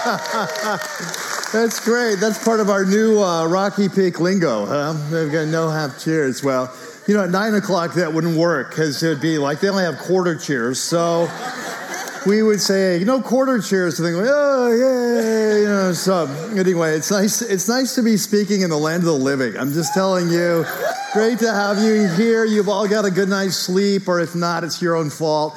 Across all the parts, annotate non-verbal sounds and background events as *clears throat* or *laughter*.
*laughs* That's great. That's part of our new uh, Rocky Peak lingo, huh? They've got no half cheers. Well, you know, at nine o'clock that wouldn't work because it would be like they only have quarter cheers. So we would say, you know, quarter cheers, and they go, oh yeah, you know. So anyway, it's nice. It's nice to be speaking in the land of the living. I'm just telling you, great to have you here. You've all got a good night's sleep, or if not, it's your own fault.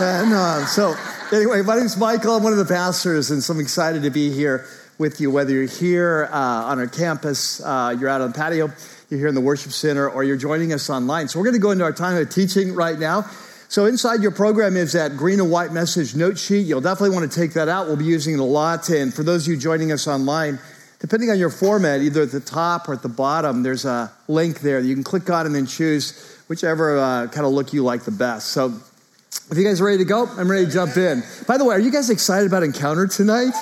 And uh, so anyway, my name's Michael. I'm one of the pastors, and so I'm excited to be here with you. Whether you're here uh, on our campus, uh, you're out on the patio, you're here in the worship center, or you're joining us online. So we're going to go into our time of teaching right now. So inside your program is that green and white message note sheet. You'll definitely want to take that out. We'll be using it a lot. And for those of you joining us online, depending on your format, either at the top or at the bottom, there's a link there that you can click on and then choose whichever uh, kind of look you like the best. So if you guys are ready to go, I'm ready to jump in. By the way, are you guys excited about Encounter tonight?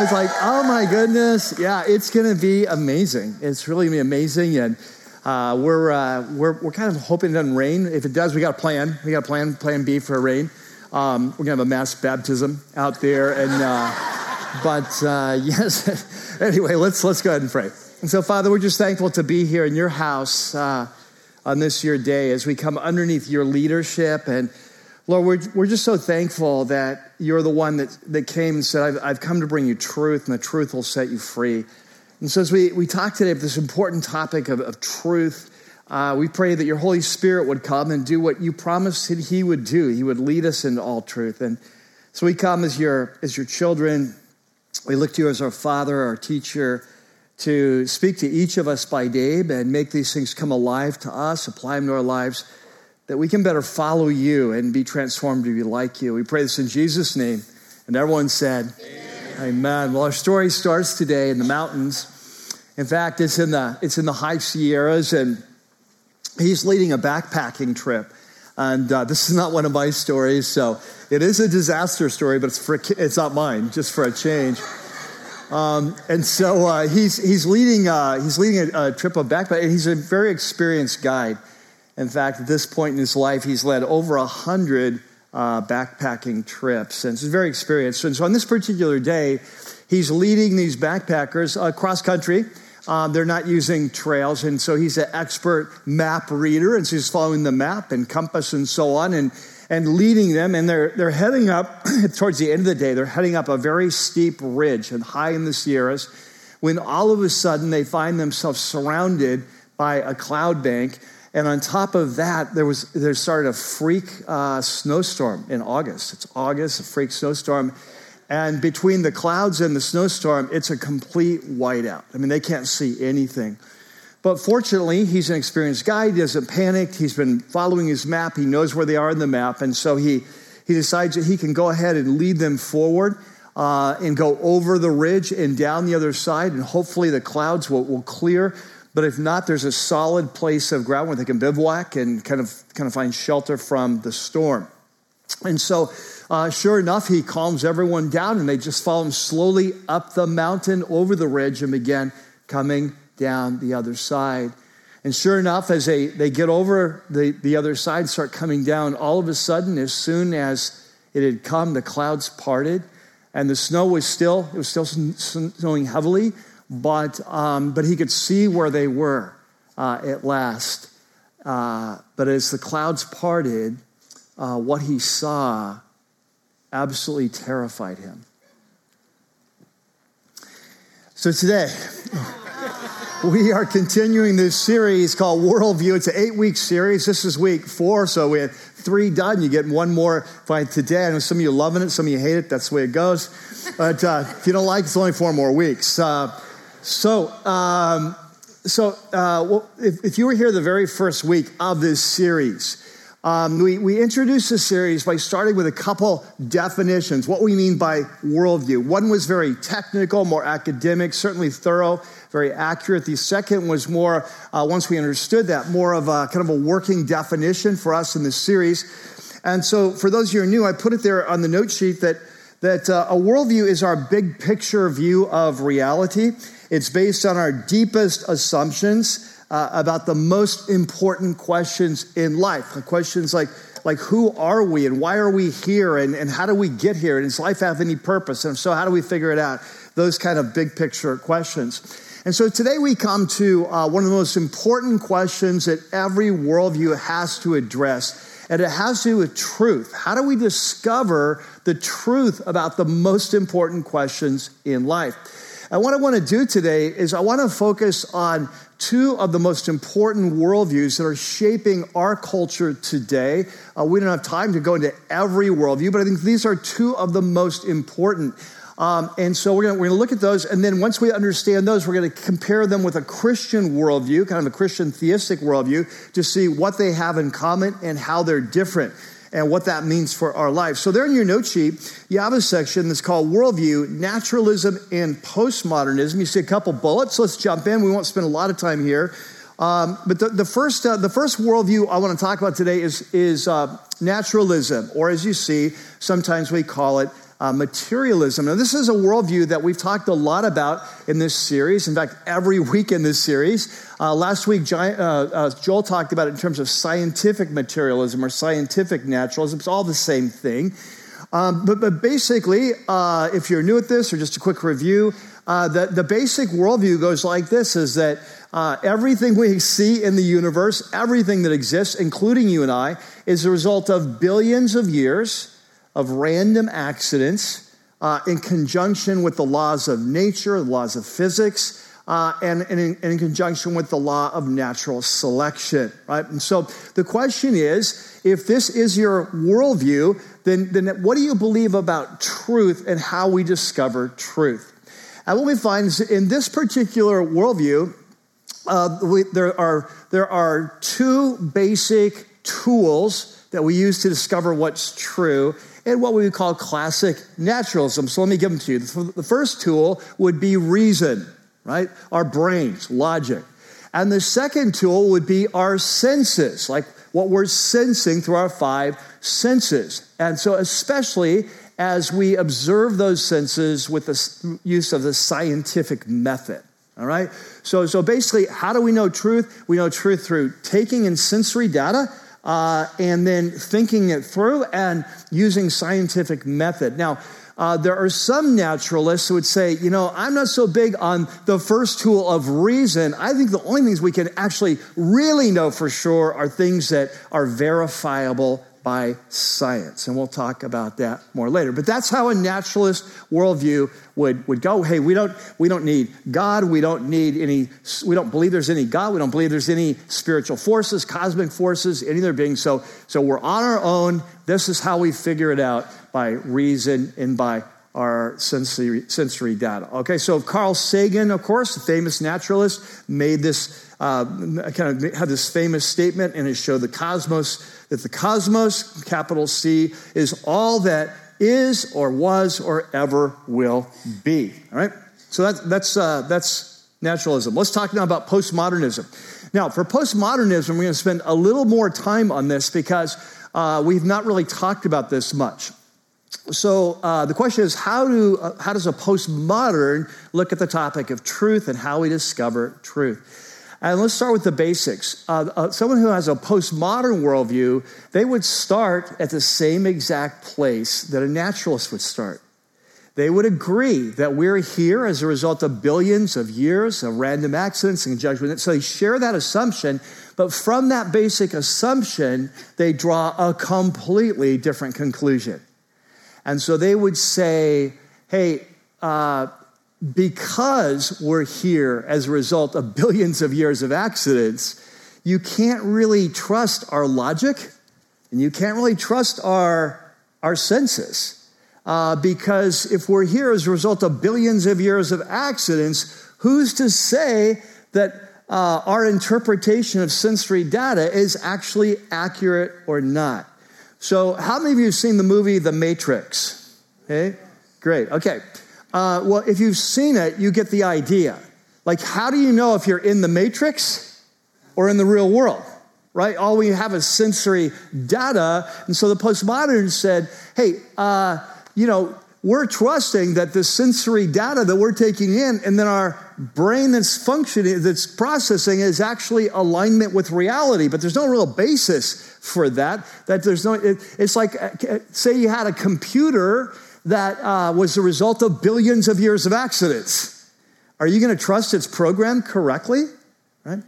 It's like, oh my goodness. Yeah, it's to be amazing. It's really to be amazing. And uh, we're, uh, we're, we're kind of hoping it doesn't rain. If it does, we got a plan. We got a plan, plan B for a rain. Um, we're to have a mass baptism out there. And, uh, but uh, *laughs* yes, anyway, let's, let's go ahead and pray. And so, Father, we're just thankful to be here in your house uh, on this your day as we come underneath your leadership. And Lord, we're, we're just so thankful that you're the one that, that came and said, I've, I've come to bring you truth, and the truth will set you free. And so, as we, we talk today about this important topic of, of truth, uh, we pray that your Holy Spirit would come and do what you promised He would do. He would lead us into all truth. And so, we come as your, as your children. We look to you as our Father, our teacher, to speak to each of us by name and make these things come alive to us, apply them to our lives, that we can better follow you and be transformed to be like you. We pray this in Jesus' name. And everyone said, Amen. Amen. Well, our story starts today in the mountains in fact, it's in the, it's in the high Sierras, and he's leading a backpacking trip. And uh, this is not one of my stories, so it is a disaster story, but it's, for, it's not mine, just for a change. Um, and so uh, he's, he's leading, uh, he's leading a, a, trip of backpacking. he's a very experienced guide. In fact, at this point in his life, he's led over a hundred uh, backpacking trips, and he's very experienced. And so on this particular day, he's leading these backpackers across country um, they're not using trails. And so he's an expert map reader. And so he's following the map and compass and so on and, and leading them. And they're, they're heading up, *clears throat* towards the end of the day, they're heading up a very steep ridge and high in the Sierras when all of a sudden they find themselves surrounded by a cloud bank. And on top of that, there was there started a freak uh, snowstorm in August. It's August, a freak snowstorm. And between the clouds and the snowstorm, it's a complete whiteout. I mean, they can't see anything. But fortunately, he's an experienced guy. He doesn't panic. He's been following his map. He knows where they are in the map. And so he, he decides that he can go ahead and lead them forward uh, and go over the ridge and down the other side. And hopefully the clouds will, will clear. But if not, there's a solid place of ground where they can bivouac and kind of, kind of find shelter from the storm. And so uh, sure enough, he calms everyone down and they just follow him slowly up the mountain over the ridge and begin coming down the other side. And sure enough, as they, they get over the, the other side, start coming down, all of a sudden, as soon as it had come, the clouds parted and the snow was still, it was still snowing heavily, but, um, but he could see where they were uh, at last. Uh, but as the clouds parted, uh, what he saw absolutely terrified him. So today, *laughs* we are continuing this series called Worldview. It's an eight week series. This is week four, so we had three done. You get one more by today. I know some of you loving it, some of you hate it. That's the way it goes. But uh, if you don't like it, it's only four more weeks. Uh, so, um, so uh, well, if, if you were here the very first week of this series, um, we, we introduced the series by starting with a couple definitions, what we mean by worldview. One was very technical, more academic, certainly thorough, very accurate. The second was more, uh, once we understood that, more of a kind of a working definition for us in this series. And so, for those of you who are new, I put it there on the note sheet that, that uh, a worldview is our big picture view of reality. It's based on our deepest assumptions uh, about the most important questions in life. Questions like like who are we and why are we here and, and how do we get here? And does life have any purpose? And so, how do we figure it out? Those kind of big picture questions. And so today we come to uh, one of the most important questions that every worldview has to address and it has to do with truth. How do we discover the truth about the most important questions in life? And what I want to do today is I want to focus on two of the most important worldviews that are shaping our culture today. Uh, we don't have time to go into every worldview, but I think these are two of the most important. Um, and so we're going to look at those. And then once we understand those, we're going to compare them with a Christian worldview, kind of a Christian theistic worldview, to see what they have in common and how they're different and what that means for our life. So, there in your note sheet, you have a section that's called Worldview, Naturalism, and Postmodernism. You see a couple bullets. Let's jump in. We won't spend a lot of time here. Um, but the, the first, uh, the first worldview I want to talk about today is, is uh, naturalism, or as you see, sometimes we call it uh, materialism. Now, this is a worldview that we've talked a lot about in this series. In fact, every *laughs* week in this series. Uh, last week, uh, uh, Joel talked about it in terms of scientific materialism or scientific naturalism. It's all the same thing. Um, but, but basically, uh, if you're new at this, or just a quick review, uh, the, the basic worldview goes like this is that uh, everything we see in the universe, everything that exists, including you and I, is the result of billions of years of random accidents uh, in conjunction with the laws of nature, the laws of physics, uh, and, and, in, and, in, conjunction with the law of natural selection, right? And so the question is if this is your worldview, then, then what do you believe about truth and how we discover truth? And what we find is in this particular worldview, uh, we, there, are, there are two basic tools that we use to discover what's true and what we would call classic naturalism. So let me give them to you. The first tool would be reason, right? Our brains, logic. And the second tool would be our senses, like what we're sensing through our five senses. And so, especially as we observe those senses with the use of the scientific method. All right? So, so basically, how do we know truth? We know truth through taking in sensory data uh, and then thinking it through and using scientific method. Now, uh, there are some naturalists who would say, you know, I'm not so big on the first tool of reason. I think the only things we can actually really know for sure are things that are verifiable by science. And we'll talk about that more later. But that's how a naturalist worldview would, would go. Hey, we don't, we don't need God. We don't need any, we don't believe there's any God. We don't believe there's any spiritual forces, cosmic forces, any other beings. So, so we're on our own. This is how we figure it out by reason and by our sensory, sensory data. Okay, so Carl Sagan, of course, the famous naturalist, made this uh, kind of had this famous statement in his show, The Cosmos, that the cosmos, capital C, is all that is or was or ever will be. All right? So that's, that's, uh, that's naturalism. Let's talk now about postmodernism. Now, for postmodernism, we're going to spend a little more time on this because uh, we've not really talked about this much. So uh, the question is, how, do, uh, how does a postmodern look at the topic of truth and how we discover truth? And let's start with the basics. Uh, uh, someone who has a postmodern worldview, they would start at the same exact place that a naturalist would start. They would agree that we're here as a result of billions of years of random accidents and judgment. So they share that assumption, but from that basic assumption, they draw a completely different conclusion. And so they would say, hey, uh, because we're here as a result of billions of years of accidents, you can't really trust our logic and you can't really trust our, our senses. Uh, because if we're here as a result of billions of years of accidents, who's to say that uh, our interpretation of sensory data is actually accurate or not? So, how many of you have seen the movie The Matrix? Okay, great. Okay. Uh, well, if you've seen it, you get the idea. Like, how do you know if you're in the matrix or in the real world? Right? All we have is sensory data. And so the postmoderns said, hey, uh, you know, we're trusting that the sensory data that we're taking in and then our brain that's functioning, that's processing, is actually alignment with reality. But there's no real basis for that. That there's no. It, it's like uh, say you had a computer that uh, was the result of billions of years of accidents. Are you going to trust it's programmed correctly? Right.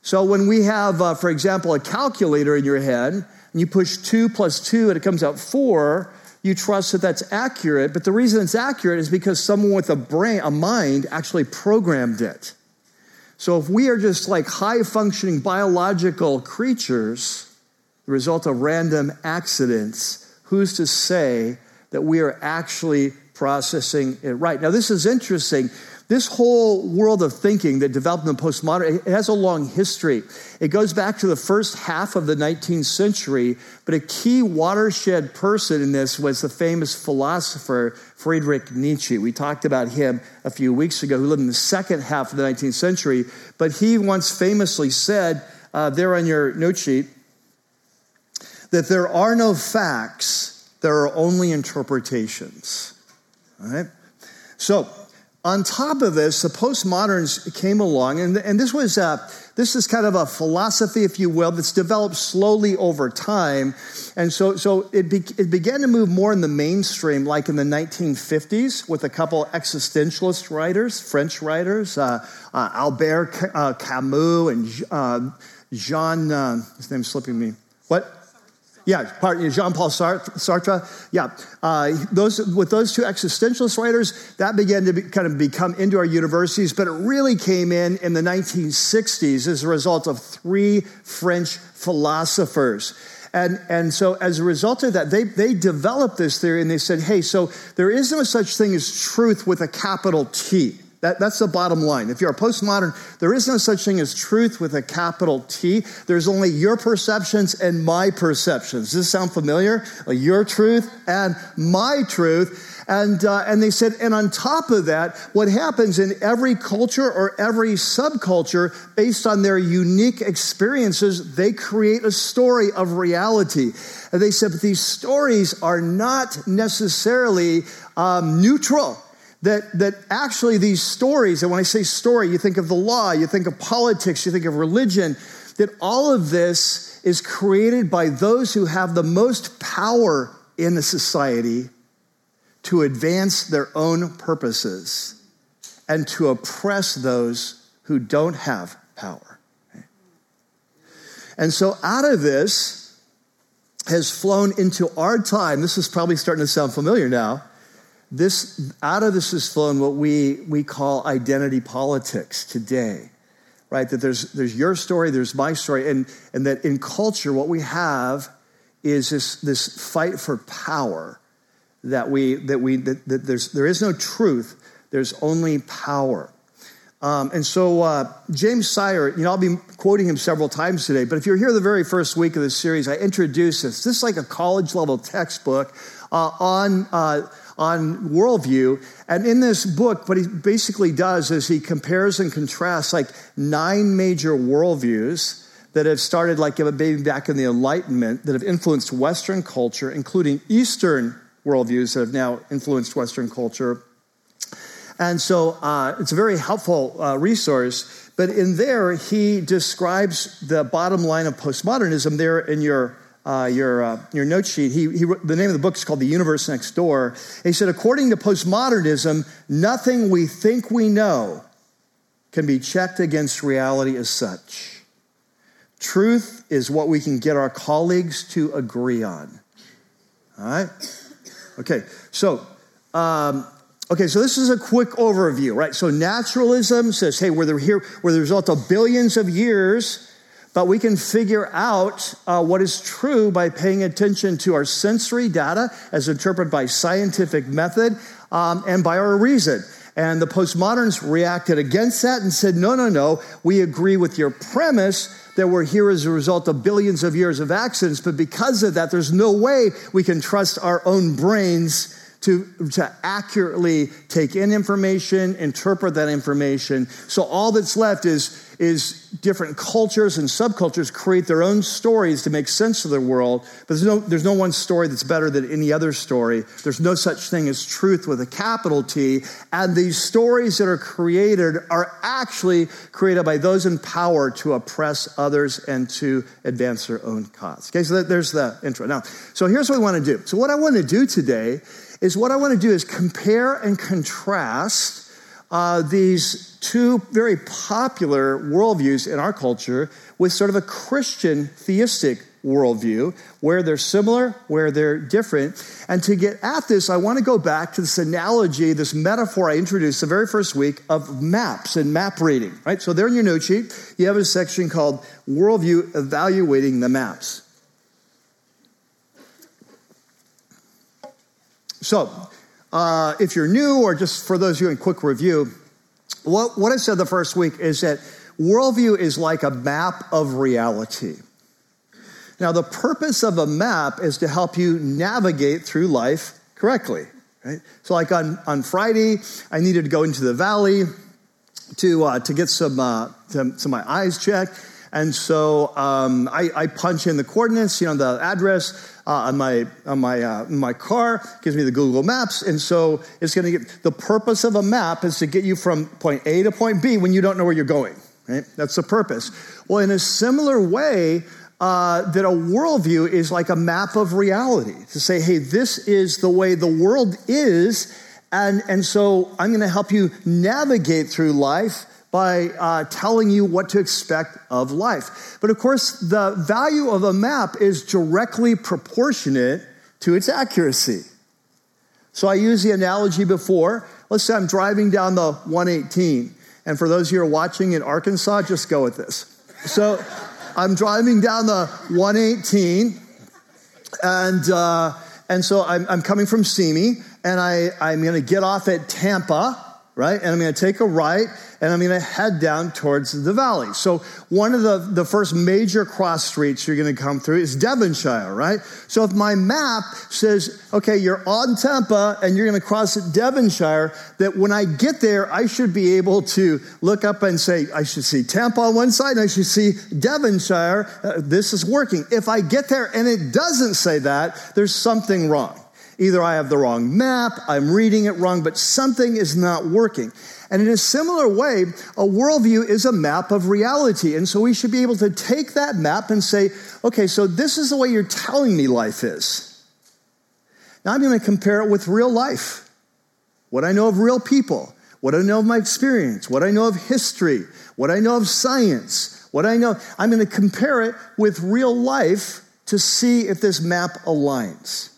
So when we have, uh, for example, a calculator in your head, and you push two plus two, and it comes out four you trust that that's accurate. But the reason it's accurate is because someone with a brain, a mind, actually programmed it. So if we are just like high functioning biological creatures, the result of random accidents, who's to say that we are actually processing it right? Now, this is interesting this whole world of thinking that developed in the postmodern, it has a long history. It goes back to the first half of the 19th century, but a key watershed person in this was the famous philosopher Friedrich Nietzsche. We talked about him a few weeks ago, who lived in the second half of the 19th century, but he once famously said, uh, there on your note sheet, that there are no facts, there are only interpretations. All right? So, on top of this, the postmoderns came along, and, and this was uh, this is kind of a philosophy, if you will, that's developed slowly over time, and so so it, be, it began to move more in the mainstream, like in the 1950s, with a couple existentialist writers, French writers, uh, uh, Albert uh, Camus and uh, Jean. Uh, his name's slipping me. What? Yeah, Jean Paul Sartre. Yeah, uh, those with those two existentialist writers, that began to be, kind of become into our universities, but it really came in in the 1960s as a result of three French philosophers. And, and so as a result of that, they, they developed this theory and they said, hey, so there is no such thing as truth with a capital T. That, that's the bottom line. If you're a postmodern, there is no such thing as truth with a capital T. There's only your perceptions and my perceptions. Does this sound familiar? Your truth and my truth. And, uh, and they said, and on top of that, what happens in every culture or every subculture, based on their unique experiences, they create a story of reality. And they said, but these stories are not necessarily um, neutral that, that actually these stories, and when I say story, you think of the law, you think of politics, you think of religion, that all of this is created by those who have the most power in the society to advance their own purposes and to oppress those who don't have power. And so out of this has flown into our time. This is probably starting to sound familiar now this, out of this has flown what we, we call identity politics today, right? That there's, there's your story, there's my story, and, and that in culture, what we have is this, this fight for power that we, that we, that, that there's, there is no truth, there's only power. Um, and so uh, James Sire, you know, I'll be quoting him several times today, but if you're here the very first week of this series, I introduce this. This is like a college level textbook uh, on uh, on worldview. And in this book, what he basically does is he compares and contrasts like nine major worldviews that have started like maybe back in the Enlightenment that have influenced Western culture, including Eastern worldviews that have now influenced Western culture. And so uh, it's a very helpful uh, resource. But in there, he describes the bottom line of postmodernism there in your uh, your, uh, your note sheet, he, he, the name of the book is called The Universe Next Door. He said, according to postmodernism, nothing we think we know can be checked against reality as such. Truth is what we can get our colleagues to agree on. All right? Okay, so, um, okay, so this is a quick overview, right? So naturalism says, hey, we're here, we're the result of billions of years but we can figure out uh, what is true by paying attention to our sensory data as interpreted by scientific method um, and by our reason. And the postmoderns reacted against that and said, no, no, no, we agree with your premise that we're here as a result of billions of years of accidents, but because of that, there's no way we can trust our own brains to, to accurately take in information, interpret that information. So all that's left is is different cultures and subcultures create their own stories to make sense of the world, but there's no, there's no one story that's better than any other story. There's no such thing as truth with a capital T. And these stories that are created are actually created by those in power to oppress others and to advance their own cause. Okay, so there's the intro. Now, so here's what we want to do. So, what I want to do today is what I want to do is compare and contrast uh, these two very popular worldviews in our culture with sort of a Christian theistic worldview, where they're similar, where they're different. And to get at this, I want to go back to this analogy, this metaphor I introduced the very first week of maps and map reading, right? So there in your note sheet, you have a section called Worldview Evaluating the Maps. So, uh, if you're new, or just for those of you in quick review, what, what I said the first week is that worldview is like a map of reality. Now, the purpose of a map is to help you navigate through life correctly, right? So, like on, on Friday, I needed to go into the valley to, uh, to get some, uh, to, my eyes checked. And so um, I, I, punch in the coordinates, you know, the address uh, on my on my uh, my car gives me the Google Maps, and so it's going to get the purpose of a map is to get you from point A to point B when you don't know where you're going. Right? That's the purpose. Well, in a similar way. Uh, that a worldview is like a map of reality to say, hey, this is the way the world is, and, and so I'm going to help you navigate through life by uh, telling you what to expect of life. But of course, the value of a map is directly proportionate to its accuracy. So I used the analogy before. Let's say I'm driving down the 118. And for those of you who are watching in Arkansas, just go with this. So *laughs* I'm driving down the 118, and, uh, and so I'm, I'm coming from Simi, and I, I'm going to get off at Tampa right? And I'm going to take a right and I'm going to head down towards the valley. So one of the, the first major cross streets you're going to come through is Devonshire, right? So if my map says, okay, you're on Tampa and you're going to cross at Devonshire, that when I get there, I should be able to look up and say, I should see Tampa on one side and I should see Devonshire. Uh, this is working. If I get there and it doesn't say that, there's something wrong. Either I have the wrong map, I'm reading it wrong, but something is not working. And in a similar way, a worldview is a map of reality. And so we should be able to take that map and say, okay, so this is the way you're telling me life is. Now I'm going to compare it with real life. What I know of real people, what I know of my experience, what I know of history, what I know of science, what I know. I'm going to compare it with real life to see if this map aligns.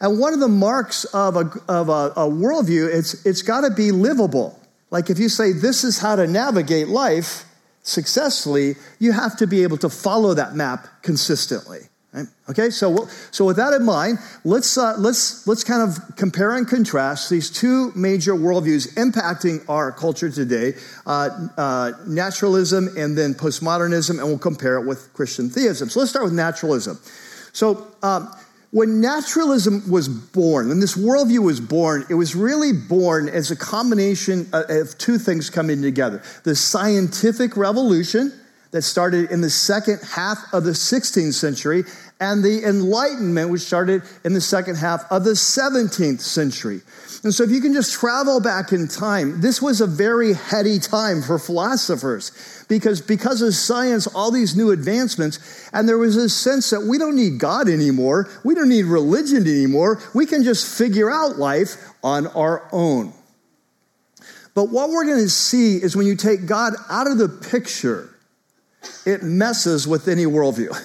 And one of the marks of a, of a, a worldview, it's, it's got to be livable. Like if you say, this is how to navigate life successfully, you have to be able to follow that map consistently. Right? Okay, so, so with that in mind, let's, uh, let's, let's kind of compare and contrast these two major worldviews impacting our culture today uh, uh, naturalism and then postmodernism, and we'll compare it with Christian theism. So let's start with naturalism. So, um, when naturalism was born, when this worldview was born, it was really born as a combination of two things coming together the scientific revolution that started in the second half of the 16th century and the Enlightenment, which started in the second half of the 17th century. And so, if you can just travel back in time, this was a very heady time for philosophers because, because of science, all these new advancements, and there was a sense that we don't need God anymore, we don't need religion anymore, we can just figure out life on our own. But what we're going to see is when you take God out of the picture, it messes with any worldview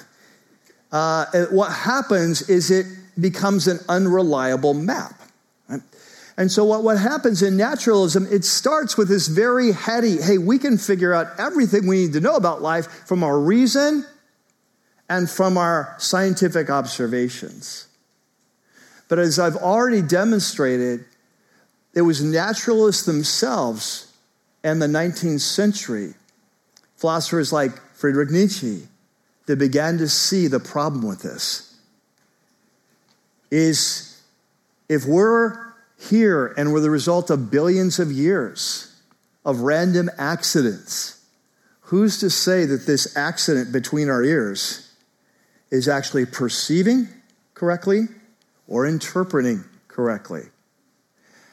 uh, what happens is it becomes an unreliable map. And so, what, what happens in naturalism, it starts with this very heady hey, we can figure out everything we need to know about life from our reason and from our scientific observations. But as I've already demonstrated, it was naturalists themselves in the 19th century, philosophers like Friedrich Nietzsche, that began to see the problem with this is if we're here and we're the result of billions of years of random accidents, who's to say that this accident between our ears is actually perceiving correctly or interpreting correctly?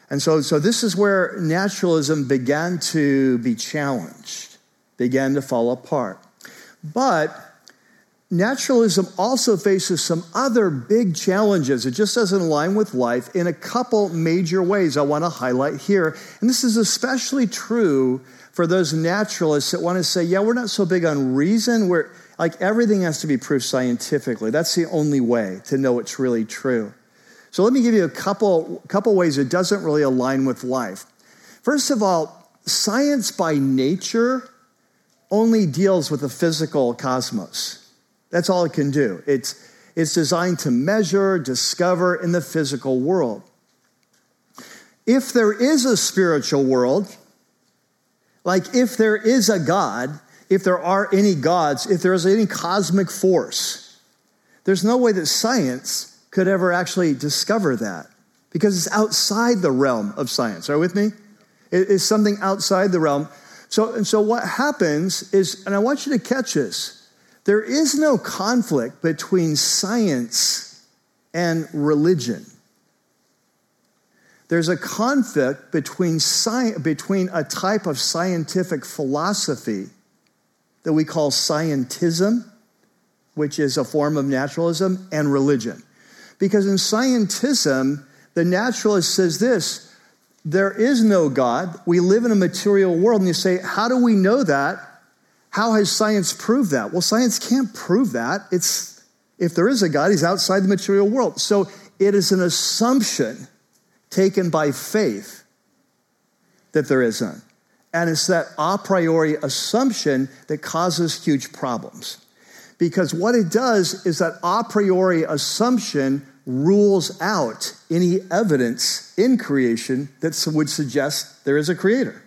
And so, so this is where naturalism began to be challenged, began to fall apart. But naturalism also faces some other big challenges. It just doesn't align with life in a couple major ways I want to highlight here. And this is especially true for those naturalists that want to say, yeah, we're not so big on reason. We're like everything has to be proved scientifically. That's the only way to know it's really true. So let me give you a couple, couple ways it doesn't really align with life. First of all, science by nature only deals with the physical cosmos. That's all it can do. It's, it's designed to measure, discover in the physical world. If there is a spiritual world, like if there is a God, if there are any gods, if there is any cosmic force, there's no way that science could ever actually discover that because it's outside the realm of science. Are you with me? It is something outside the realm. So, and so what happens is, and I want you to catch this there is no conflict between science and religion. There's a conflict between, sci- between a type of scientific philosophy that we call scientism, which is a form of naturalism, and religion. Because in scientism, the naturalist says this there is no God. We live in a material world. And you say, how do we know that? How has science proved that? Well, science can't prove that. It's if there is a God, he's outside the material world. So it is an assumption taken by faith that there is none. And it's that a priori assumption that causes huge problems. Because what it does is that a priori assumption rules out any evidence in creation that would suggest there is a creator.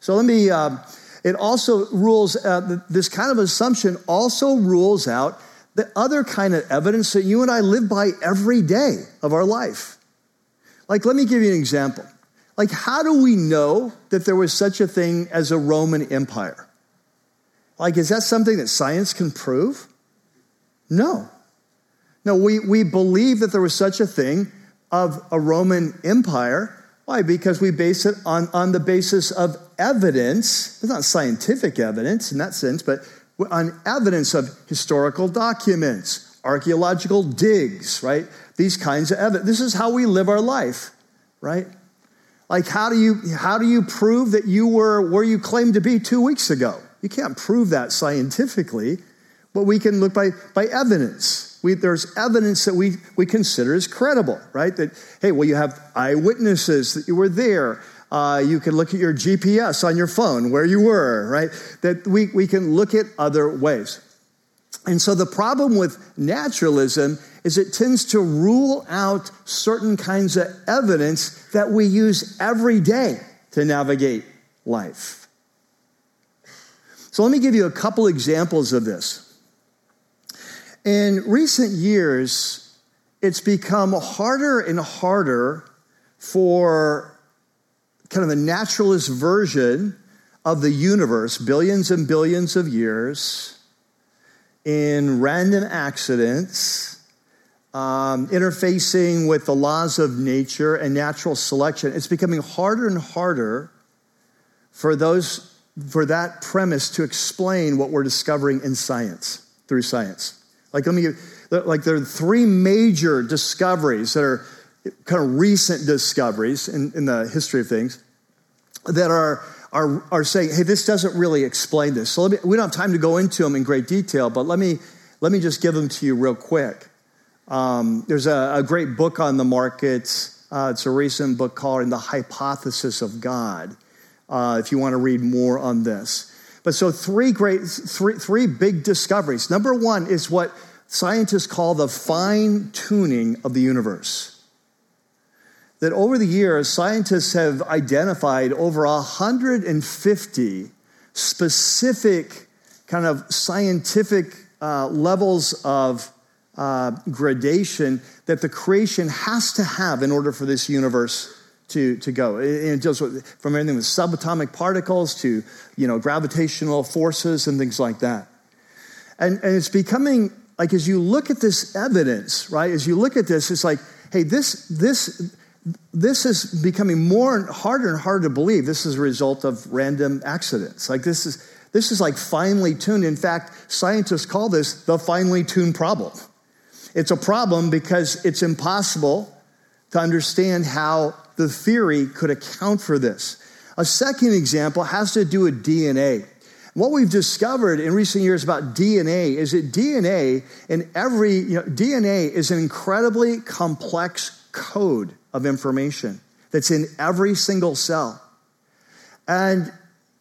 So let me, uh, it also rules, uh, this kind of assumption also rules out the other kind of evidence that you and I live by every day of our life. Like, let me give you an example. Like, how do we know that there was such a thing as a Roman Empire? Like, is that something that science can prove? No. No, we, we believe that there was such a thing of a Roman Empire. Why? Because we base it on, on the basis of evidence. It's not scientific evidence in that sense, but on evidence of historical documents, archaeological digs, right? These kinds of evidence. This is how we live our life, right? Like, how do you, how do you prove that you were where you claimed to be two weeks ago? You can't prove that scientifically, but we can look by, by evidence. We, there's evidence that we, we consider as credible, right? That, hey, well, you have eyewitnesses that you were there. Uh, you can look at your GPS on your phone where you were, right? That we, we can look at other ways. And so the problem with naturalism is it tends to rule out certain kinds of evidence that we use every day to navigate life. So let me give you a couple examples of this. In recent years, it's become harder and harder for kind of a naturalist version of the universe, billions and billions of years, in random accidents, um, interfacing with the laws of nature and natural selection. It's becoming harder and harder for those for that premise to explain what we're discovering in science through science. Like, let me give, like, there are three major discoveries that are kind of recent discoveries in, in the history of things that are, are, are saying, hey, this doesn't really explain this. So me, we don't have time to go into them in great detail, but let me, let me just give them to you real quick. Um, there's a, a, great book on the market. Uh, it's a recent book called The Hypothesis of God, uh, if you want to read more on this. But so three great, three, three big discoveries. Number one is what scientists call the fine tuning of the universe. That over the years, scientists have identified over 150 specific kind of scientific uh, levels of uh, gradation that the creation has to have in order for this universe to, to go. It, deals from everything with subatomic particles to you know gravitational forces and things like that. And, and it's becoming like as you look at this evidence, right? As you look at this, it's like, hey, this this this is becoming more and harder and harder to believe. This is a result of random accidents. Like this is this is like finely tuned. In fact, scientists call this the finely tuned problem. It's a problem because it's impossible to understand how the theory could account for this. A second example has to do with DNA. What we've discovered in recent years about DNA is that DNA in every, you know, DNA is an incredibly complex code of information that's in every single cell. And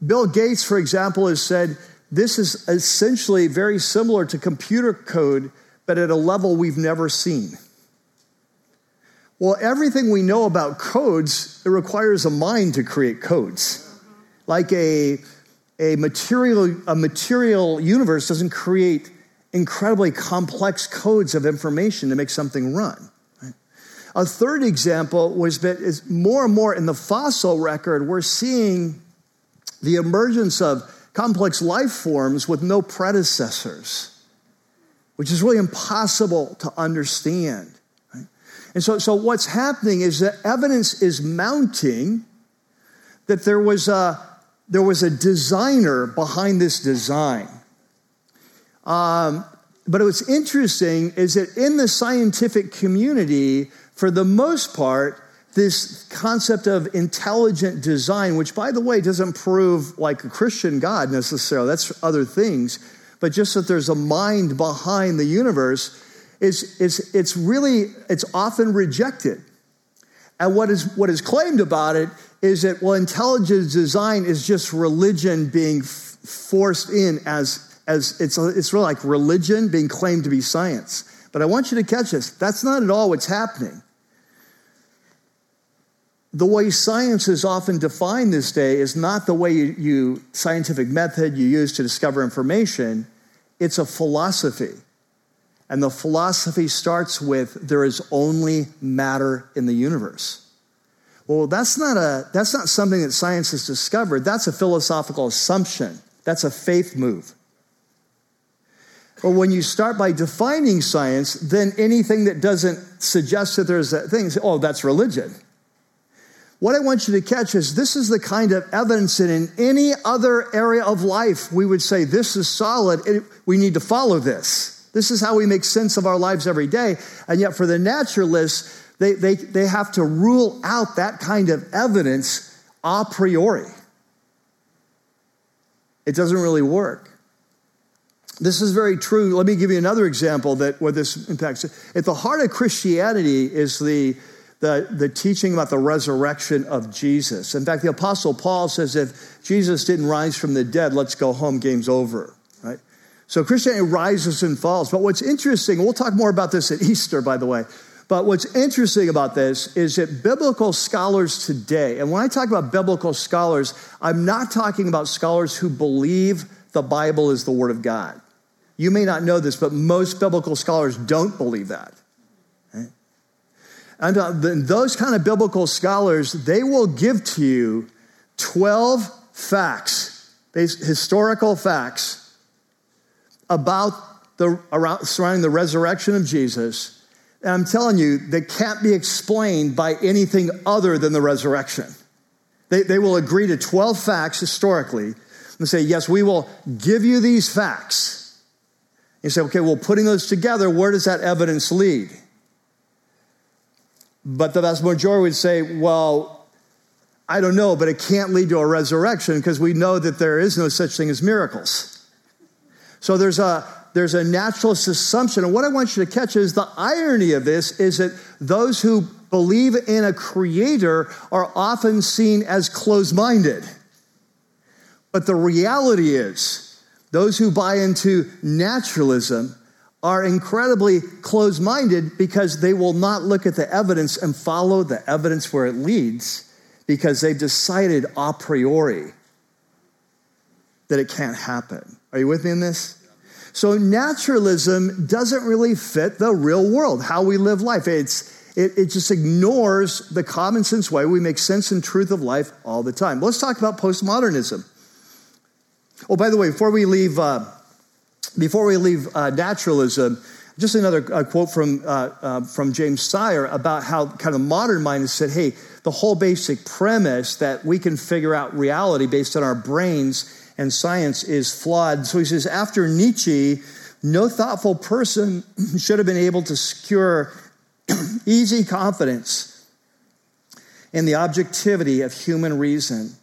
Bill Gates, for example, has said this is essentially very similar to computer code, but at a level we've never seen. Well, everything we know about codes, it requires a mind to create codes. Like a, a, material, a material universe doesn't create incredibly complex codes of information to make something run. A third example was that is more and more in the fossil record, we're seeing the emergence of complex life forms with no predecessors, which is really impossible to understand. Right? And so, so what's happening is that evidence is mounting that there was a, there was a designer behind this design. Um, but what's interesting is that in the scientific community, for the most part, this concept of intelligent design, which, by the way, doesn't prove like a Christian God necessarily, that's other things, but just that there's a mind behind the universe, is, is it's really, it's often rejected. And what is, what is claimed about it is that, well, intelligent design is just religion being f- forced in as, as it's, it's really like religion being claimed to be science. But I want you to catch this. That's not at all what's happening the way science is often defined this day is not the way you, you, scientific method you use to discover information. It's a philosophy. And the philosophy starts with there is only matter in the universe. Well that's not a that's not something that science has discovered. That's a philosophical assumption. That's a faith move. But when you start by defining science then anything that doesn't suggest that there's that thing oh that's religion what I want you to catch is this is the kind of evidence that in any other area of life we would say this is solid, we need to follow this. This is how we make sense of our lives every day. And yet for the naturalists, they, they, they have to rule out that kind of evidence a priori. It doesn't really work. This is very true. Let me give you another example that where this impacts. At the heart of Christianity is the the, the teaching about the resurrection of Jesus. In fact, the Apostle Paul says if Jesus didn't rise from the dead, let's go home, game's over, right? So Christianity rises and falls. But what's interesting, we'll talk more about this at Easter, by the way. But what's interesting about this is that biblical scholars today, and when I talk about biblical scholars, I'm not talking about scholars who believe the Bible is the Word of God. You may not know this, but most biblical scholars don't believe that. And uh, those kind of biblical scholars, they will give to you 12 facts, historical facts about the around, surrounding the resurrection of Jesus. And I'm telling you, they can't be explained by anything other than the resurrection. They, they will agree to 12 facts historically and say, Yes, we will give you these facts. You say, Okay, well, putting those together, where does that evidence lead? But the vast majority would say, well, I don't know, but it can't lead to a resurrection because we know that there is no such thing as miracles. So there's a there's a naturalist assumption. And what I want you to catch is the irony of this is that those who believe in a creator are often seen as closed minded. But the reality is, those who buy into naturalism are incredibly closed minded because they will not look at the evidence and follow the evidence where it leads because they've decided a priori that it can't happen. Are you with me in this? So naturalism doesn't really fit the real world, how we live life. It's It, it just ignores the common sense way we make sense and truth of life all the time. Let's talk about postmodernism. Oh, by the way, before we leave, uh, before we leave uh, naturalism, just another uh, quote from, uh, uh, from James Sire about how kind of modern mind has said, hey, the whole basic premise that we can figure out reality based on our brains and science is flawed. So he says, after Nietzsche, no thoughtful person *clears throat* should have been able to secure *clears throat* easy confidence in the objectivity of human reason.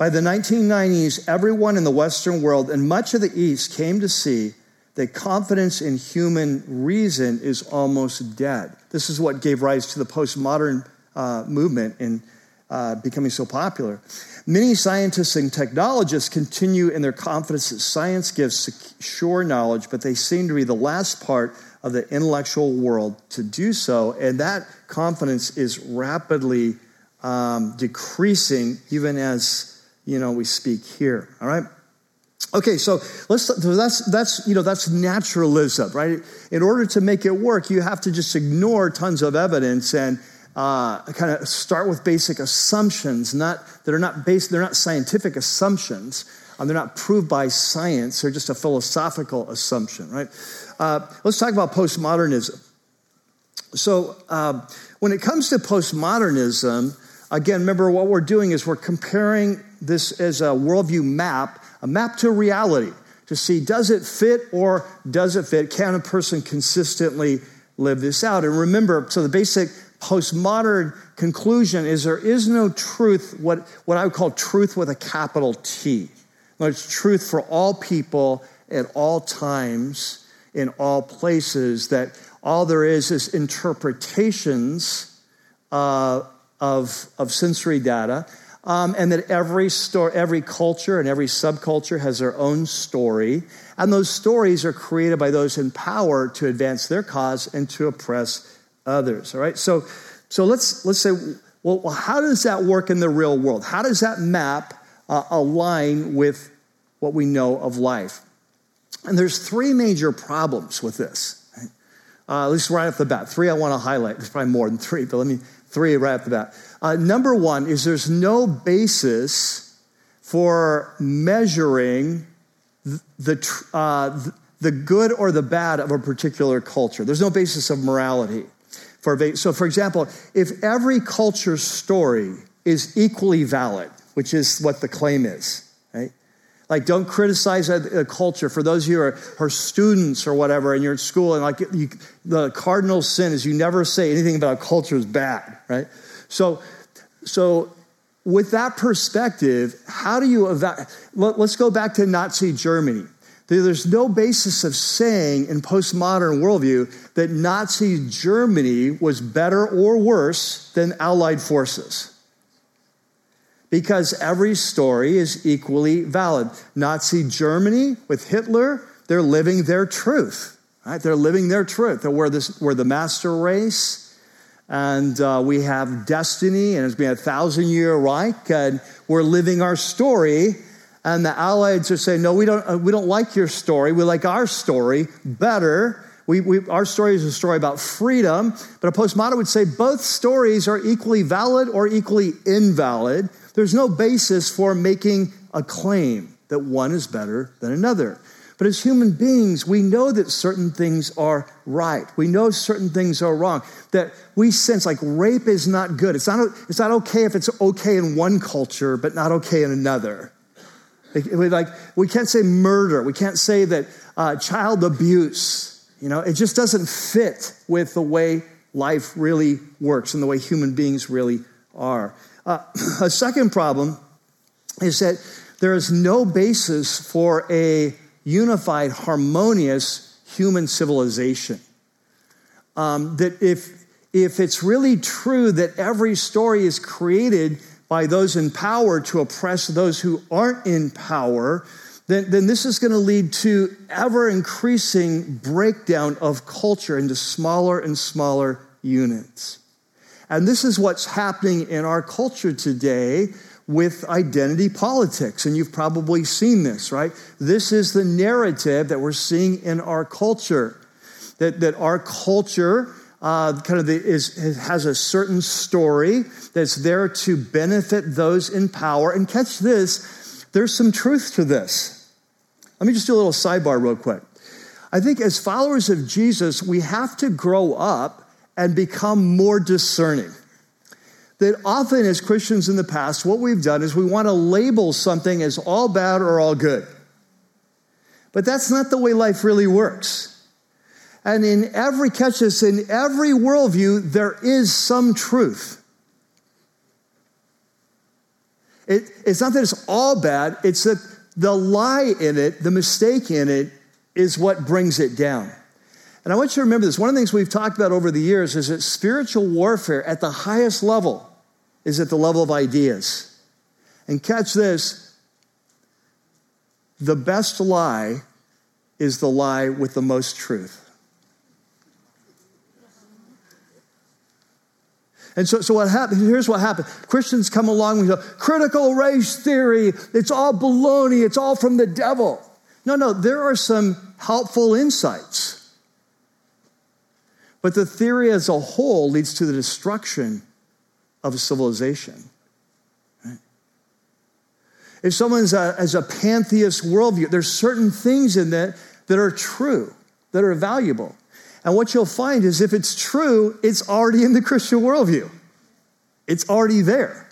By the 1990s, everyone in the Western world and much of the East came to see that confidence in human reason is almost dead. This is what gave rise to the postmodern uh, movement in uh, becoming so popular. Many scientists and technologists continue in their confidence that science gives sure knowledge, but they seem to be the last part of the intellectual world to do so. And that confidence is rapidly um, decreasing even as, you know, we speak here. All right? Okay, so let's that's that's you know that's naturalism, right? In order to make it work, you have to just ignore tons of evidence and uh, kind of start with basic assumptions, not that are not based, they're not scientific assumptions. Um, they're not proved by science. They're just a philosophical assumption, right? Uh, let's talk about postmodernism. So, uh, when it comes to postmodernism, again, remember what we're doing is we're comparing this as a worldview map, a map to reality, to see does it fit or does it fit? Can a person consistently live this out? And remember, so the basic postmodern conclusion is there is no truth, what, what I would call truth with a capital T. It's truth for all people at all times, in all places, that all there is is interpretations uh, of, of sensory data, um, and that every, story, every culture and every subculture has their own story, and those stories are created by those in power to advance their cause and to oppress others. All right, so so let's let's say, well, how does that work in the real world? How does that map uh, align with what we know of life? And there's three major problems with this. Uh, at least right off the bat, three I want to highlight. There's probably more than three, but let me three right off the bat. Uh, number one is there's no basis for measuring the, uh, the good or the bad of a particular culture. There's no basis of morality. For, so, for example, if every culture's story is equally valid, which is what the claim is? Like, don't criticize a, culture. For those of you who are, are, students or whatever, and you're in school, and like you, the cardinal sin is you never say anything about a culture is bad, right? So, so with that perspective, how do you evaluate? Let's go back to Nazi Germany. There's no basis of saying in postmodern worldview that Nazi Germany was better or worse than Allied forces. Because every story is equally valid. Nazi Germany with Hitler, they're living their truth. Right? They're living their truth. We're, this, we're the master race, and uh, we have destiny, and it's been a thousand year Reich, and we're living our story and the Allies are saying, no, we don't, uh, we don't like your story. We like our story better. We, we, our story is a story about freedom, but a postmodern would say both stories are equally valid or equally invalid. There's no basis for making a claim that one is better than another. But as human beings, we know that certain things are right. We know certain things are wrong. That we sense like rape is not good. It's not, it's not okay if it's okay in one culture, but not okay in another. Like, we can't say murder. We can't say that uh, child abuse. You know, it just doesn't fit with the way life really works and the way human beings really are. Uh, *clears throat* a second problem is that there is no basis for a unified, harmonious human civilization. Um, that if, if it's really true that every story is created by those in power to oppress those who aren't in power, then, then this is going to lead to ever increasing breakdown of culture into smaller and smaller units. And this is what's happening in our culture today with identity politics. And you've probably seen this, right? This is the narrative that we're seeing in our culture. That, that our culture uh, kind of the, is, has a certain story that's there to benefit those in power. And catch this, there's some truth to this. Let me just do a little sidebar real quick. I think as followers of Jesus, we have to grow up and become more discerning. That often, as Christians in the past, what we've done is we want to label something as all bad or all good. But that's not the way life really works. And in every, catch this, in every worldview, there is some truth. It, it's not that it's all bad, it's that the lie in it, the mistake in it, is what brings it down. And I want you to remember this. One of the things we've talked about over the years is that spiritual warfare at the highest level is at the level of ideas. And catch this the best lie is the lie with the most truth. And so, so what happened? Here's what happened. Christians come along with critical race theory. It's all baloney. It's all from the devil. No, no, there are some helpful insights. But the theory as a whole leads to the destruction of a civilization. Right? If someone's a, has a pantheist worldview, there's certain things in that that are true, that are valuable. And what you'll find is if it's true, it's already in the Christian worldview. It's already there.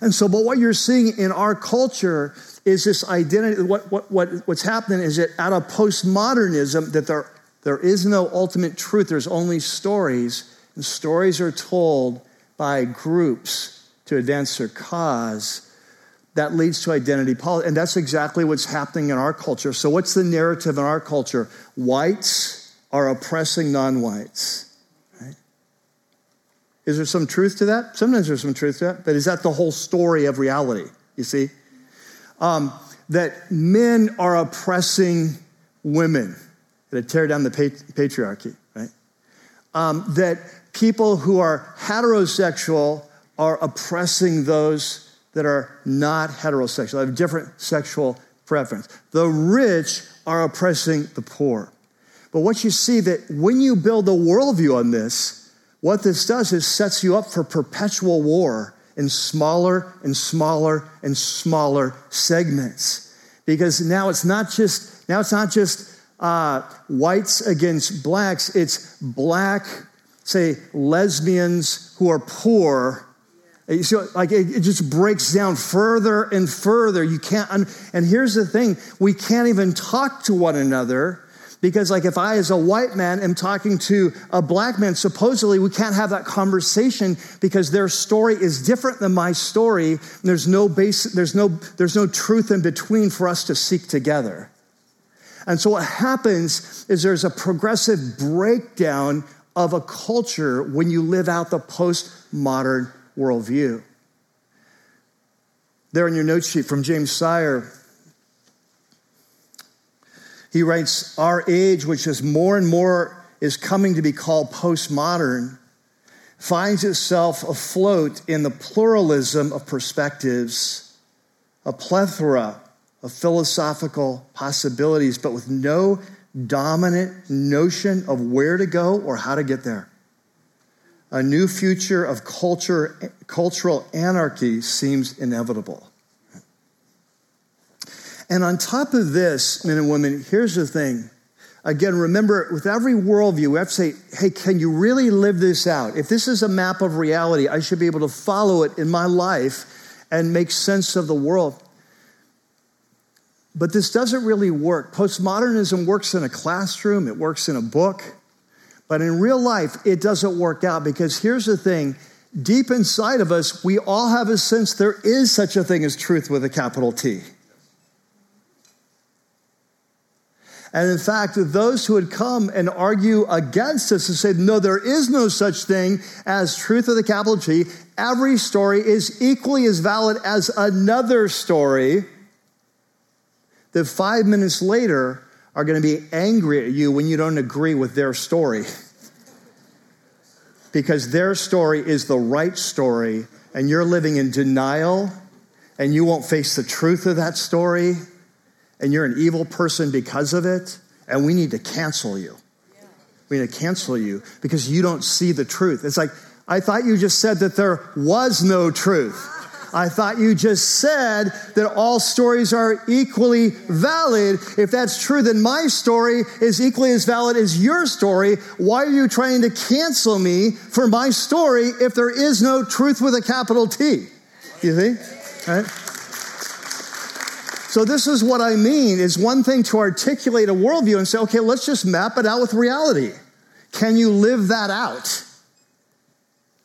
And so, but what you're seeing in our culture is this identity. What, what, what, what's happening is that out of postmodernism, that there, there is no ultimate truth, there's only stories. And stories are told by groups to advance their cause that leads to identity politics. And that's exactly what's happening in our culture. So, what's the narrative in our culture? Whites are oppressing non whites. Right? Is there some truth to that? Sometimes there's some truth to that, but is that the whole story of reality? You see? Um, that men are oppressing women, that tear down the patriarchy, right? Um, that people who are heterosexual are oppressing those that are not heterosexual, have different sexual preference. The rich are oppressing the poor. But what you see that when you build a worldview on this, what this does is sets you up for perpetual war in smaller and smaller and smaller segments. Because now it's not just now it's not just uh, whites against blacks. It's black, say lesbians who are poor you see, like it, it, just breaks down further and further. You can't, and here's the thing we can't even talk to one another because, like, if I, as a white man, am talking to a black man, supposedly we can't have that conversation because their story is different than my story. there's no base, there's no, there's no truth in between for us to seek together. And so what happens is there's a progressive breakdown of a culture when you live out the postmodern worldview. There in your note sheet from James Sire, he writes, Our age, which is more and more is coming to be called postmodern, finds itself afloat in the pluralism of perspectives, a plethora of philosophical possibilities, but with no dominant notion of where to go or how to get there. A new future of culture, cultural anarchy seems inevitable. And on top of this, men and women, here's the thing. Again, remember, with every worldview, we have to say, hey, can you really live this out? If this is a map of reality, I should be able to follow it in my life and make sense of the world. But this doesn't really work. Postmodernism works in a classroom, it works in a book, but in real life, it doesn't work out because here's the thing deep inside of us, we all have a sense there is such a thing as truth with a capital T. And in fact, those who would come and argue against us and say, no, there is no such thing as truth with a capital T, every story is equally as valid as another story, that five minutes later, are going to be angry at you when you don't agree with their story. *laughs* because their story is the right story, and you're living in denial, and you won't face the truth of that story, and you're an evil person because of it, and we need to cancel you. We need to cancel you because you don't see the truth. It's like, I thought you just said that there was no truth. I thought you just said that all stories are equally valid. If that's true, then my story is equally as valid as your story. Why are you trying to cancel me for my story if there is no truth with a capital T? You think? Right? So this is what I mean. Is one thing to articulate a worldview and say, okay, let's just map it out with reality. Can you live that out?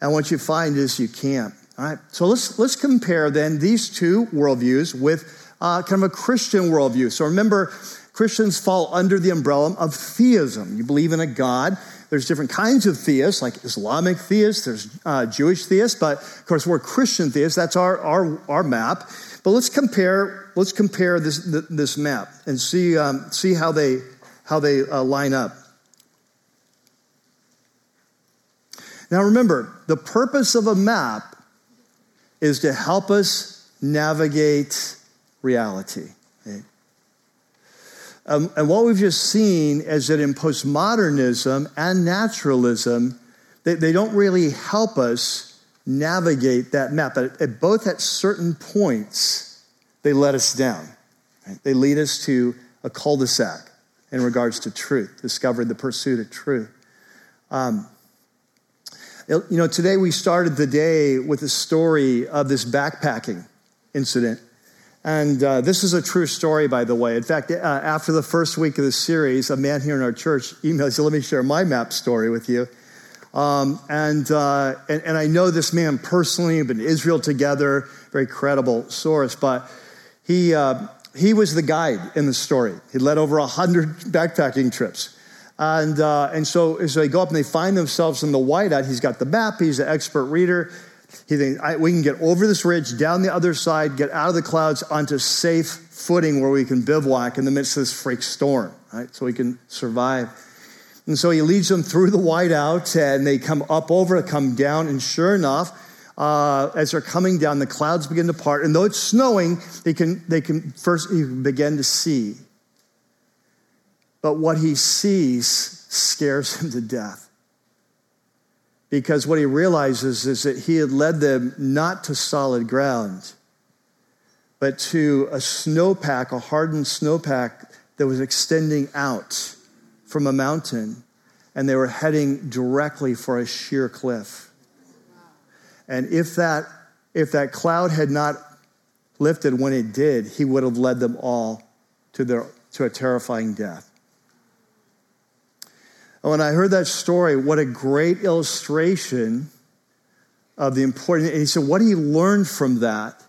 And what you find is you can't. All right. So let's let's compare then these two worldviews with uh, kind of a Christian worldview. So remember, Christians fall under the umbrella of theism. You believe in a God. There's different kinds of theists, like Islamic theists. There's uh, Jewish theists, but of course we're Christian theists. That's our our our map. But let's compare let's compare this this map and see um, see how they how they uh, line up. Now remember, the purpose of a map is to help us navigate reality. Um, and what we've just seen is that in postmodernism and naturalism, they, they don't really help us navigate that map. But at, both at certain points, they let us down. Right? They lead us to a cul-de-sac in regards to truth, discovering the pursuit of truth. Um, you know, today we started the day with a story of this backpacking incident. And uh, this is a true story, by the way. In fact, uh, after the first week of the series, a man here in our church emailed, said, Let me share my map story with you. Um, and, uh, and, and, I know this man personally, been in Israel together, very credible source, but he, uh, he was the guide in the story. He led over 100 *laughs* backpacking trips. And, uh, and so as they go up and they find themselves in the whiteout, he's got the map, he's an expert reader. He thinks, we can get over this ridge, down the other side, get out of the clouds onto safe footing where we can bivouac in the midst of this freak storm, right? So we can survive. And so he leads them through the whiteout, and they come up over, come down, and sure enough, uh, as they're coming down, the clouds begin to part. And though it's snowing, they can, they can first begin to see but what he sees scares him to death. Because what he realizes is that he had led them not to solid ground, but to a snowpack, a hardened snowpack that was extending out from a mountain, and they were heading directly for a sheer cliff. And if that, if that cloud had not lifted when it did, he would have led them all to, their, to a terrifying death. When I heard that story, what a great illustration of the importance. And he said, What he learned from that?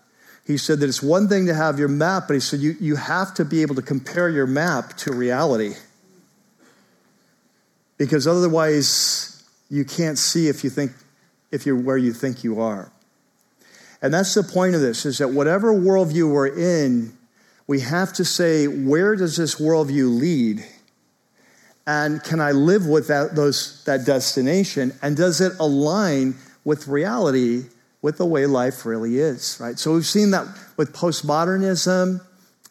He said that it's one thing to have your map, but he said you, you have to be able to compare your map to reality. Because otherwise, you can't see if you think if you're where you think you are. And that's the point of this is that whatever worldview we're in, we have to say, where does this worldview lead? And can I live with that, those, that destination? And does it align with reality, with the way life really is, right? So we've seen that with postmodernism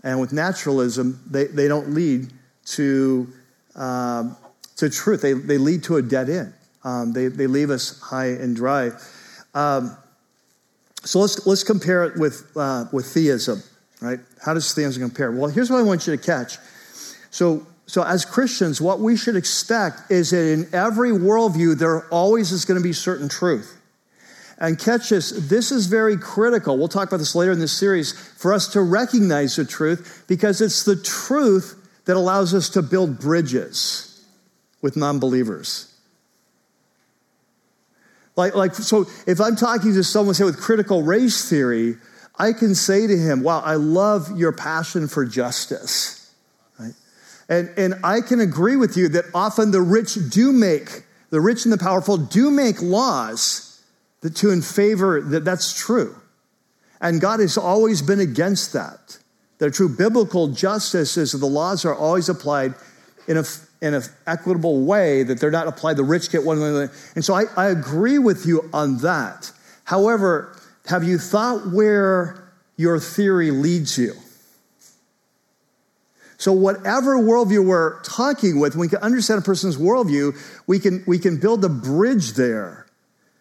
and with naturalism, they, they don't lead to, um, to truth. They, they lead to a dead end. Um, they, they leave us high and dry. Um, so let's, let's compare it with, uh, with theism, right? How does theism compare? Well, here's what I want you to catch. So so, as Christians, what we should expect is that in every worldview, there always is going to be certain truth. And catch this, this is very critical. We'll talk about this later in this series for us to recognize the truth because it's the truth that allows us to build bridges with non believers. Like, like, so if I'm talking to someone, say, with critical race theory, I can say to him, Wow, I love your passion for justice. And, and I can agree with you that often the rich do make, the rich and the powerful do make laws that to in favor that that's true. And God has always been against that. The true biblical justice is that the laws are always applied in a in an equitable way, that they're not applied, the rich get one another. And so I, I agree with you on that. However, have you thought where your theory leads you? So whatever worldview we're talking with, we can understand a person's worldview, we can, we can build a bridge there.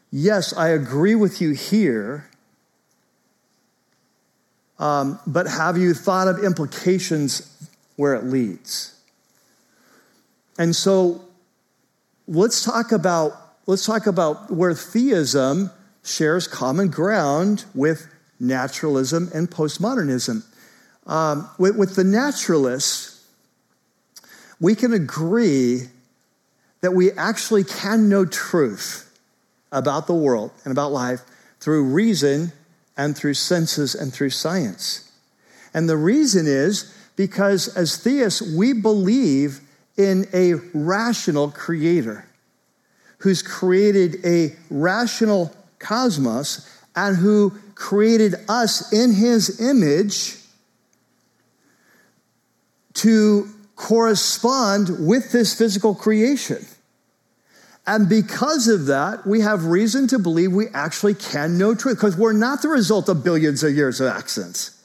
Yes, I agree with you here, um, but have you thought of implications where it leads? And so let's talk about let's talk about where theism shares common ground with naturalism and postmodernism. Um, with, with the naturalists, we can agree that we actually can know truth about the world and about life through reason and through senses and through science. And the reason is because as theists, we believe in a rational creator who's created a rational cosmos and who created us in his image to correspond with this physical creation. And because of that, we have reason to believe we actually can know truth because we're not the result of billions of years of accidents.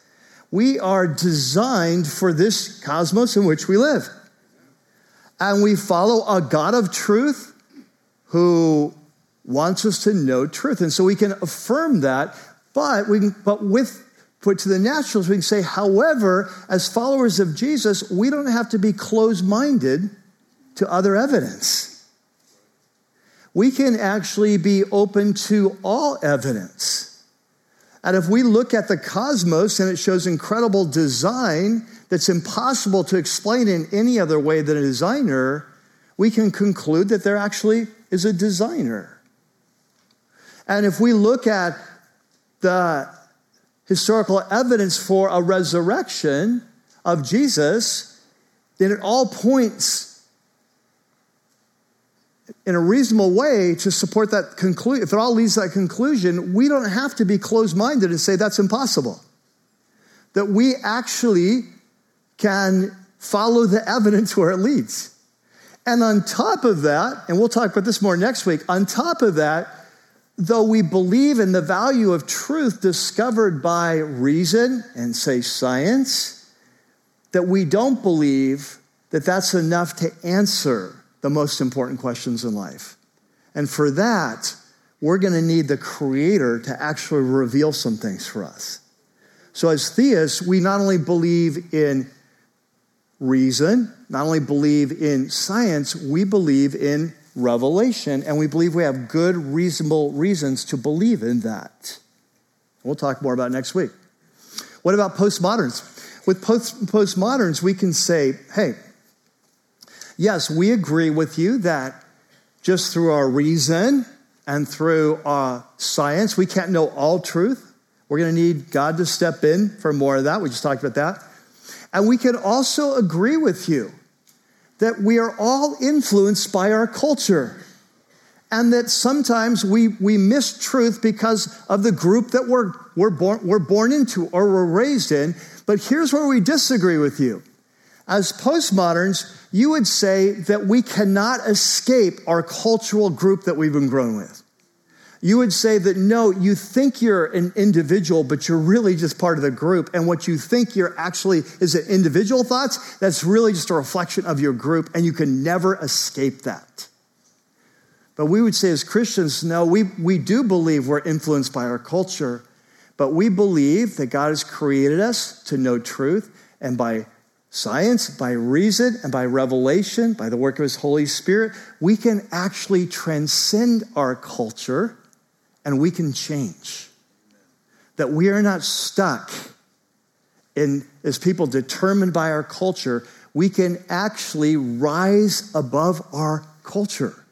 We are designed for this cosmos in which we live. And we follow a God of truth who wants us to know truth. And so we can affirm that, but we but with put to the naturals, we can say, however, as followers of Jesus, we don't have to be closed-minded to other evidence. We can actually be open to all evidence. And if we look at the cosmos and it shows incredible design that's impossible to explain in any other way than a designer, we can conclude that there actually is a designer. And if we look at the historical evidence for a resurrection of Jesus, then it all points in a reasonable way to support that conclusion, if it all leads to that conclusion, we don't have to be closed minded and say that's impossible. That we actually can follow the evidence where it leads. And on top of that, and we'll talk about this more next week, on top of that, though we believe in the value of truth discovered by reason and, say, science, that we don't believe that that's enough to answer the most important questions in life. And for that, we're going to need the Creator to actually reveal some things for us. So, as theists, we not only believe in reason, not only believe in science, we believe in revelation, and we believe we have good, reasonable reasons to believe in that. We'll talk more about next week. What about postmoderns? With post- postmoderns, we can say, hey, yes, we agree with you that just through our reason and through our science, we can't know all truth. We're going to need God to step in for more of that. We just talked about that. And we can also agree with you that we are all influenced by our culture and that sometimes we, we miss truth because of the group that we're, we're, born, we're born into or we're raised in. But here's where we disagree with you. As postmoderns, you would say that we cannot escape our cultural group that we've been grown with. You would say that no, you think you're an individual, but you're really just part of the group. And what you think you're actually is an individual thoughts, that's really just a reflection of your group, and you can never escape that. But we would say as Christians, no, we, we do believe we're influenced by our culture, but we believe that God has created us to know truth, and by science, by reason, and by revelation, by the work of His Holy Spirit, we can actually transcend our culture and we can change. That we are not stuck in, as people determined by our culture, we can actually rise above our culture,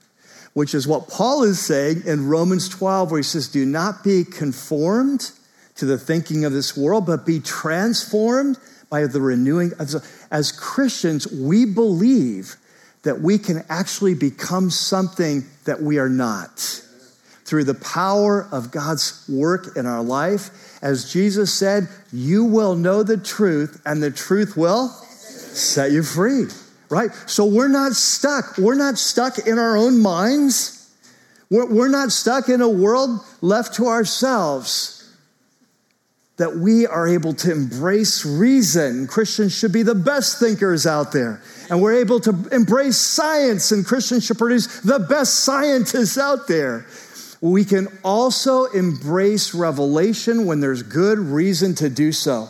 which is what Paul is saying in Romans 12, where he says, Do not be conformed to the thinking of this world, but be transformed by the renewing. As Christians, we believe that we can actually become something that we are not through the power of God's work in our life. As Jesus said, you will know the truth, and the truth will set you free. Right? So we're not stuck. We're not stuck in our own minds. We're, we're not stuck in a world left to ourselves. that we are able to embrace reason. Christians should be the best thinkers out there. And we're able to embrace science, and Christians should produce the best scientists out there. We can also embrace revelation when there's good reason to do so.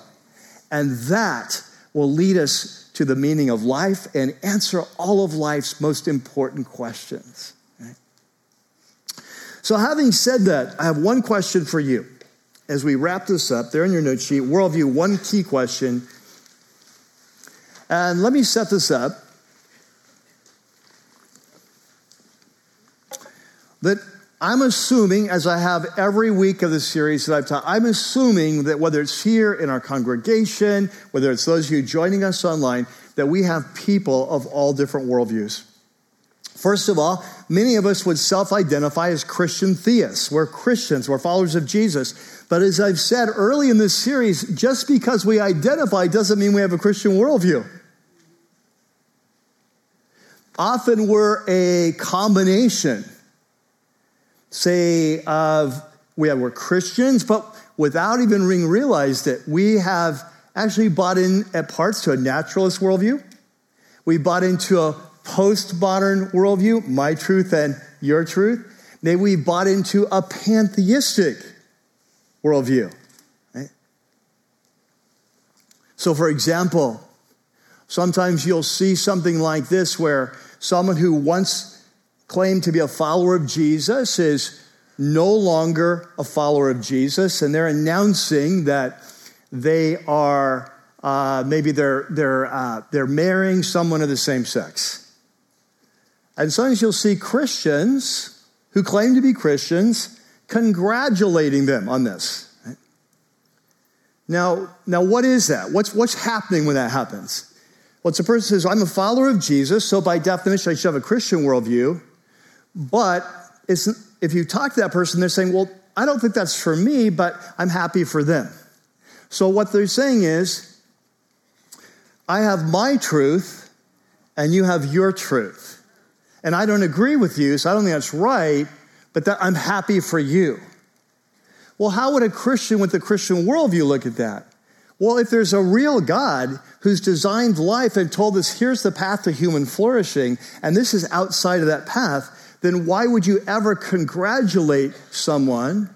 And that will lead us to the meaning of life and answer all of life's most important questions. So, having said that, I have one question for you as we wrap this up. There in your note sheet, worldview, one key question. And let me set this up that I'm assuming, as I have every week of the series that I've taught, I'm assuming that whether it's here in our congregation, whether it's those of you joining us online, that we have people of all different worldviews. First of all, many of us would self identify as Christian theists. We're Christians, we're followers of Jesus. But as I've said early in this series, just because we identify doesn't mean we have a Christian worldview. Often we're a combination, say, of we have, we're Christians, but without even being realized it, we have actually bought in at parts to a naturalist worldview. We bought into a postmodern worldview, my truth and your truth. Maybe we bought into a pantheistic worldview. So, for example, sometimes you'll see something like this where someone who once claimed to be a follower of Jesus is no longer a follower of Jesus, and they're announcing that they are uh, maybe they're they're uh, they're marrying someone of the same sex. And sometimes you'll see Christians who claim to be Christians congratulating them on this. Now, now, what is that? What's, what's happening when that happens? Well, it's a person says, I'm a follower of Jesus, so by definition, I should have a Christian worldview. But if you talk to that person, they're saying, Well, I don't think that's for me, but I'm happy for them. So what they're saying is, I have my truth, and you have your truth. And I don't agree with you, so I don't think that's right, but that I'm happy for you. Well, how would a Christian with a Christian worldview look at that? Well, if there's a real God who's designed life and told us here's the path to human flourishing, and this is outside of that path, then why would you ever congratulate someone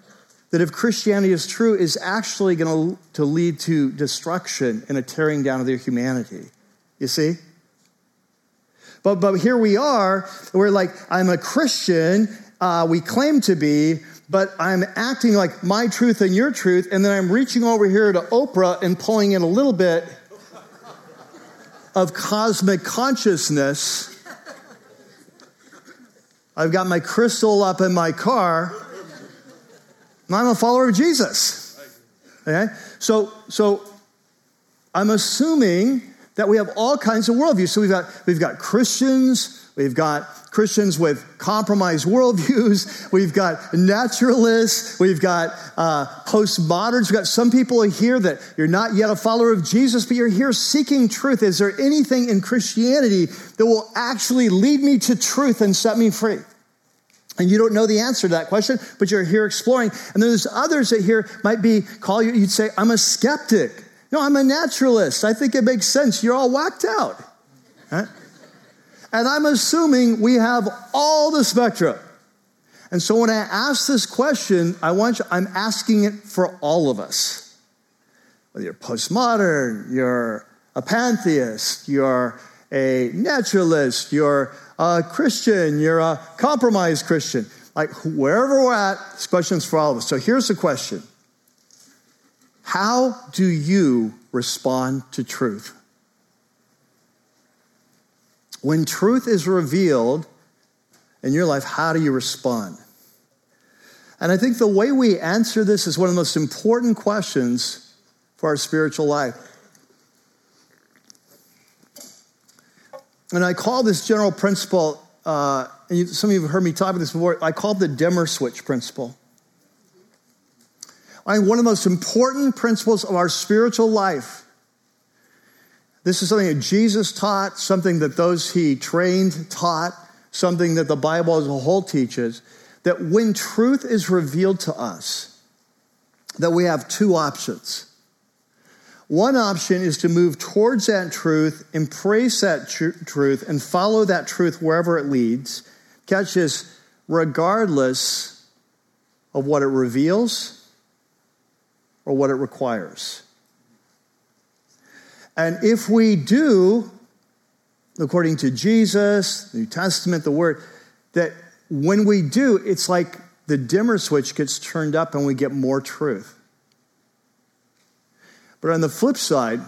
that if Christianity is true, is actually going to lead to destruction and a tearing down of their humanity? You see? But, but here we are, we're like, I'm a Christian, uh, we claim to be, but I'm acting like my truth and your truth, and then I'm reaching over here to Oprah and pulling in a little bit of cosmic consciousness. I've got my crystal up in my car. I'm a follower of Jesus. Okay? So, so I'm assuming that we have all kinds of worldviews. So we've got, we've got Christians, we've got Christians with compromised worldviews, *laughs* we've got naturalists, we've got uh, postmoderns, we've got some people here that you're not yet a follower of Jesus, but you're here seeking truth. Is there anything in Christianity that will actually lead me to truth and set me free? And you don't know the answer to that question, but you're here exploring. And there's others that here might be call you, you'd say, I'm a skeptic. No, I'm a naturalist. I think it makes sense. You're all whacked out. Right? And I'm assuming we have all the spectrum. And so when I ask this question, I want you, I'm asking it for all of us. Whether you're postmodern, you're a pantheist, you're a naturalist, you're a Christian, you're a compromised Christian. Like wherever we're at, this question's for all of us. So here's the question how do you respond to truth? When truth is revealed in your life, how do you respond? And I think the way we answer this is one of the most important questions for our spiritual life. And I call this general principle, uh, and some of you have heard me talk about this before, I call it the dimmer switch principle. I one of the most important principles of our spiritual life. This is something that Jesus taught, something that those he trained taught, something that the Bible as a whole teaches that when truth is revealed to us, that we have two options. One option is to move towards that truth, embrace that tr- truth, and follow that truth wherever it leads. Catch this, regardless of what it reveals or what it requires. And if we do, according to Jesus, New Testament, the Word, that when we do, it's like the dimmer switch gets turned up and we get more truth. But on the flip side,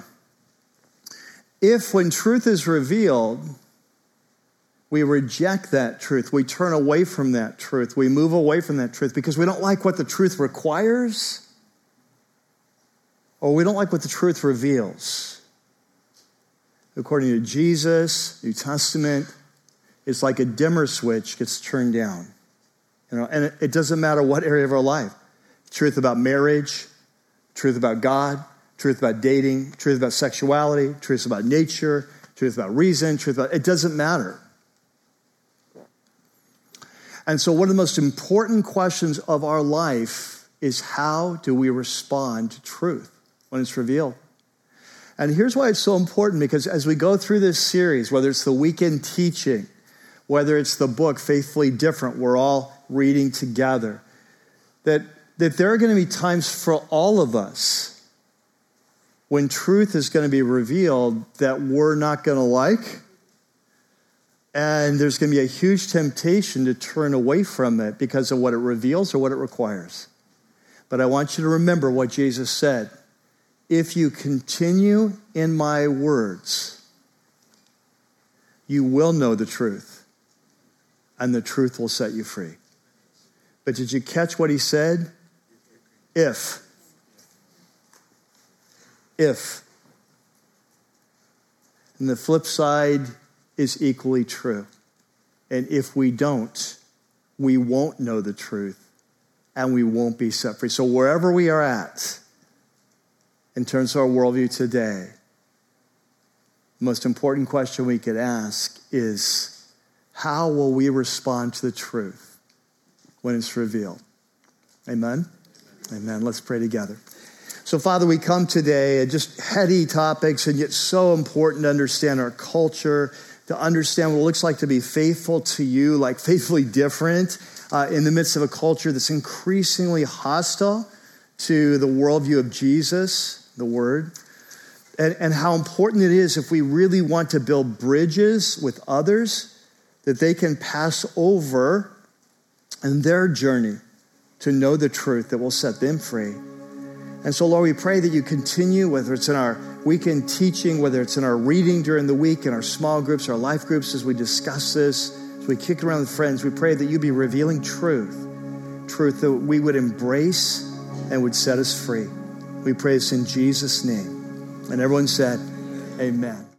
if when truth is revealed, we reject that truth, we turn away from that truth, we move away from that truth because we don't like what the truth requires or we don't like what the truth reveals. According to Jesus, New Testament, it's like a dimmer switch gets turned down. You know, and it, doesn't matter what area of our life. Truth about marriage, truth about God, truth about dating, truth about sexuality, truth about nature, truth about reason, truth about it doesn't matter. And so, one of the most important questions of our life is how do we respond to truth when it's revealed? And here's why it's so important because as we go through this series, whether it's the weekend teaching, whether it's the book Faithfully Different, we're all reading together, that, that there are going to be times for all of us when truth is going to be revealed that we're not going to like. And there's going to be a huge temptation to turn away from it because of what it reveals or what it requires. But I want you to remember what Jesus said. If you continue in my words, you will know the truth, and the truth will set you free. But did you catch what he said? If if. And the flip side is equally true. And if we don't, we won't know the truth and we won't be set free. So, wherever we are at in terms of our worldview today, the most important question we could ask is how will we respond to the truth when it's revealed? Amen? Amen. Let's pray together. So, Father, we come today at just heady topics, and yet so important to understand our culture, to understand what it looks like to be faithful to you, like faithfully different uh, in the midst of a culture that's increasingly hostile to the worldview of Jesus, the Word, and, and how important it is if we really want to build bridges with others that they can pass over in their journey to know the truth that will set them free. And so, Lord, we pray that you continue, whether it's in our weekend teaching, whether it's in our reading during the week, in our small groups, our life groups, as we discuss this, as we kick around with friends, we pray that you be revealing truth, truth that we would embrace and would set us free. We pray this in Jesus' name. And everyone said, Amen.